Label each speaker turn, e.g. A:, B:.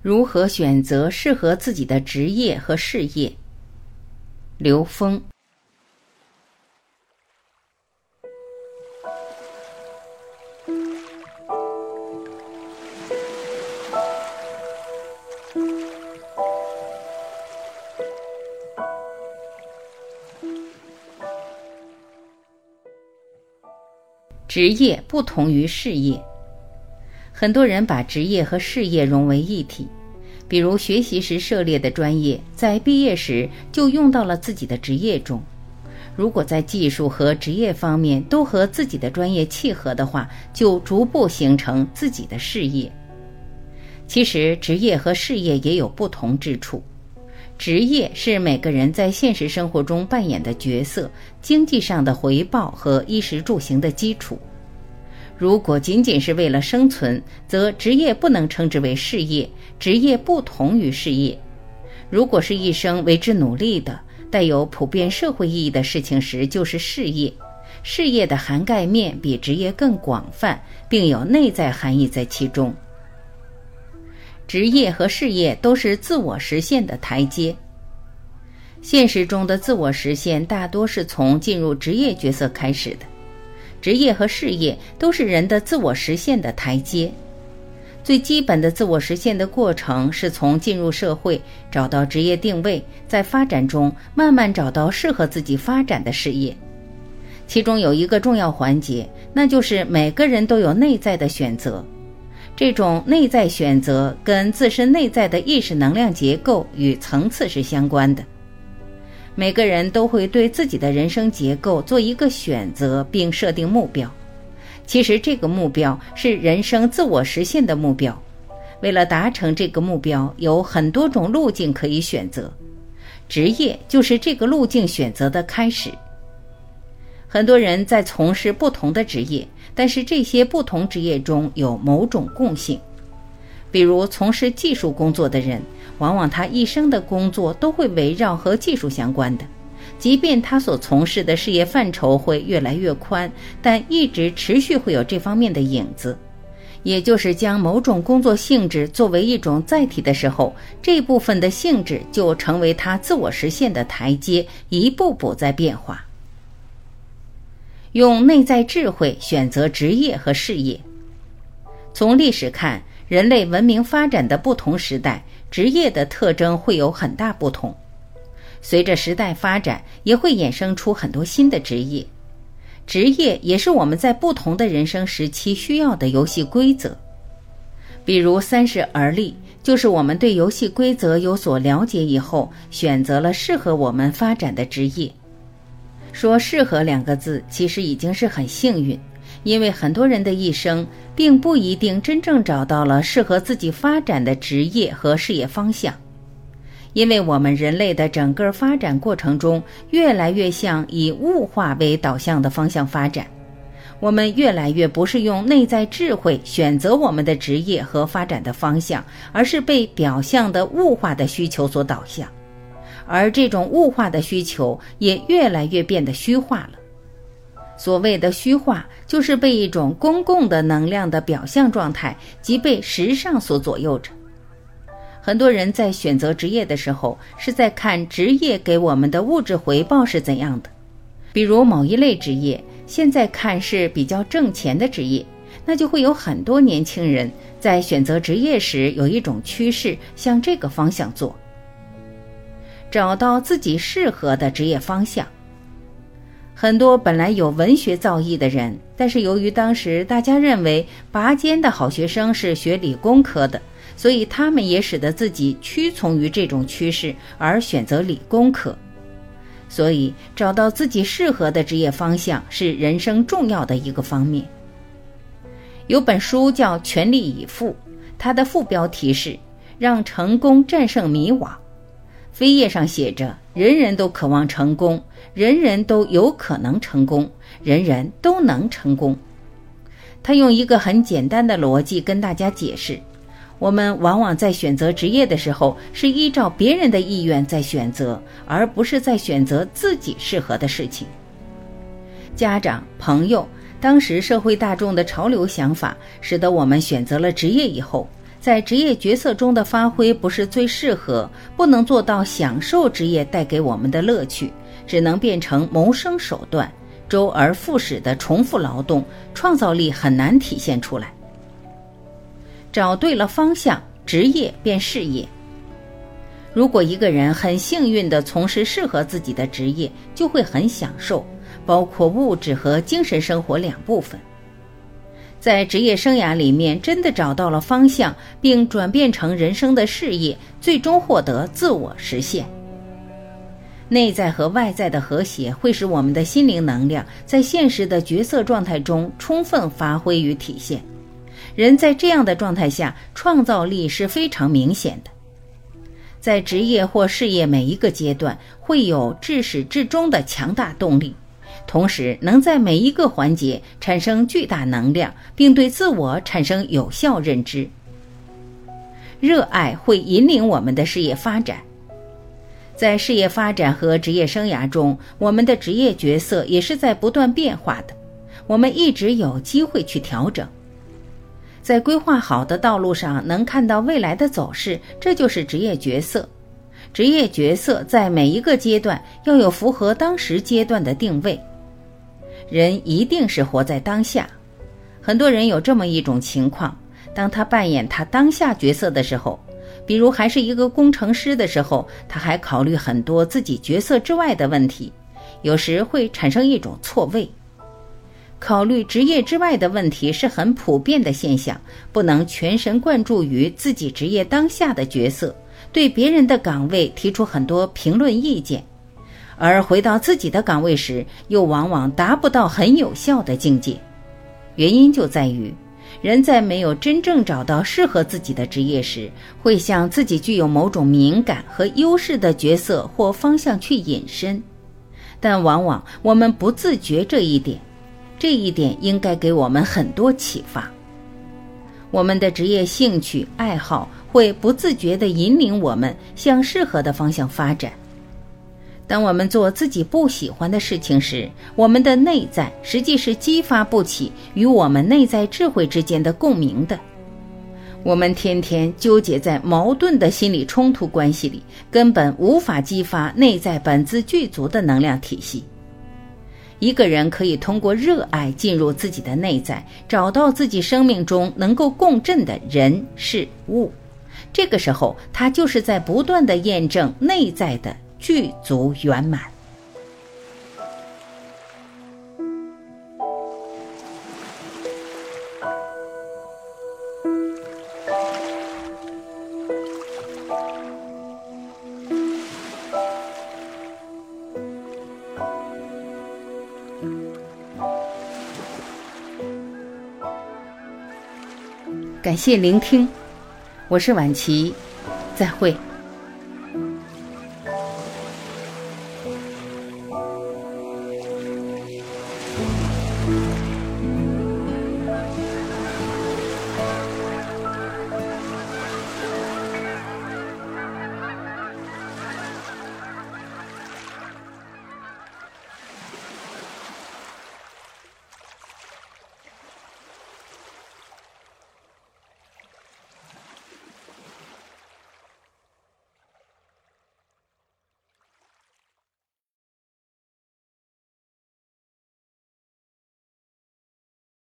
A: 如何选择适合自己的职业和事业？刘峰。职业不同于事业。很多人把职业和事业融为一体，比如学习时涉猎的专业，在毕业时就用到了自己的职业中。如果在技术和职业方面都和自己的专业契合的话，就逐步形成自己的事业。其实，职业和事业也有不同之处。职业是每个人在现实生活中扮演的角色，经济上的回报和衣食住行的基础。如果仅仅是为了生存，则职业不能称之为事业，职业不同于事业。如果是一生为之努力的、带有普遍社会意义的事情时，就是事业。事业的涵盖面比职业更广泛，并有内在含义在其中。职业和事业都是自我实现的台阶。现实中的自我实现大多是从进入职业角色开始的。职业和事业都是人的自我实现的台阶。最基本的自我实现的过程是从进入社会找到职业定位，在发展中慢慢找到适合自己发展的事业。其中有一个重要环节，那就是每个人都有内在的选择。这种内在选择跟自身内在的意识能量结构与层次是相关的。每个人都会对自己的人生结构做一个选择，并设定目标。其实，这个目标是人生自我实现的目标。为了达成这个目标，有很多种路径可以选择。职业就是这个路径选择的开始。很多人在从事不同的职业，但是这些不同职业中有某种共性。比如，从事技术工作的人。往往他一生的工作都会围绕和技术相关的，即便他所从事的事业范畴会越来越宽，但一直持续会有这方面的影子。也就是将某种工作性质作为一种载体的时候，这部分的性质就成为他自我实现的台阶，一步步在变化。用内在智慧选择职业和事业。从历史看，人类文明发展的不同时代。职业的特征会有很大不同，随着时代发展，也会衍生出很多新的职业。职业也是我们在不同的人生时期需要的游戏规则。比如三十而立，就是我们对游戏规则有所了解以后，选择了适合我们发展的职业。说“适合”两个字，其实已经是很幸运。因为很多人的一生并不一定真正找到了适合自己发展的职业和事业方向，因为我们人类的整个发展过程中越来越向以物化为导向的方向发展，我们越来越不是用内在智慧选择我们的职业和发展的方向，而是被表象的物化的需求所导向，而这种物化的需求也越来越变得虚化了。所谓的虚化，就是被一种公共的能量的表象状态，即被时尚所左右着。很多人在选择职业的时候，是在看职业给我们的物质回报是怎样的。比如某一类职业，现在看是比较挣钱的职业，那就会有很多年轻人在选择职业时有一种趋势向这个方向做，找到自己适合的职业方向。很多本来有文学造诣的人，但是由于当时大家认为拔尖的好学生是学理工科的，所以他们也使得自己屈从于这种趋势而选择理工科。所以，找到自己适合的职业方向是人生重要的一个方面。有本书叫《全力以赴》，它的副标题是“让成功战胜迷惘”。扉页上写着：“人人都渴望成功，人人都有可能成功，人人都能成功。”他用一个很简单的逻辑跟大家解释：我们往往在选择职业的时候，是依照别人的意愿在选择，而不是在选择自己适合的事情。家长、朋友，当时社会大众的潮流想法，使得我们选择了职业以后。在职业角色中的发挥不是最适合，不能做到享受职业带给我们的乐趣，只能变成谋生手段，周而复始的重复劳动，创造力很难体现出来。找对了方向，职业变事业。如果一个人很幸运地从事适合自己的职业，就会很享受，包括物质和精神生活两部分。在职业生涯里面，真的找到了方向，并转变成人生的事业，最终获得自我实现。内在和外在的和谐，会使我们的心灵能量在现实的角色状态中充分发挥与体现。人在这样的状态下，创造力是非常明显的。在职业或事业每一个阶段，会有至始至终的强大动力。同时，能在每一个环节产生巨大能量，并对自我产生有效认知。热爱会引领我们的事业发展。在事业发展和职业生涯中，我们的职业角色也是在不断变化的。我们一直有机会去调整。在规划好的道路上，能看到未来的走势，这就是职业角色。职业角色在每一个阶段要有符合当时阶段的定位。人一定是活在当下。很多人有这么一种情况：当他扮演他当下角色的时候，比如还是一个工程师的时候，他还考虑很多自己角色之外的问题，有时会产生一种错位。考虑职业之外的问题是很普遍的现象，不能全神贯注于自己职业当下的角色，对别人的岗位提出很多评论意见。而回到自己的岗位时，又往往达不到很有效的境界。原因就在于，人在没有真正找到适合自己的职业时，会向自己具有某种敏感和优势的角色或方向去引申。但往往我们不自觉这一点，这一点应该给我们很多启发。我们的职业兴趣爱好会不自觉地引领我们向适合的方向发展。当我们做自己不喜欢的事情时，我们的内在实际是激发不起与我们内在智慧之间的共鸣的。我们天天纠结在矛盾的心理冲突关系里，根本无法激发内在本自具足的能量体系。一个人可以通过热爱进入自己的内在，找到自己生命中能够共振的人事物。这个时候，他就是在不断的验证内在的。具足圆满。感谢聆听，我是晚琪，再会。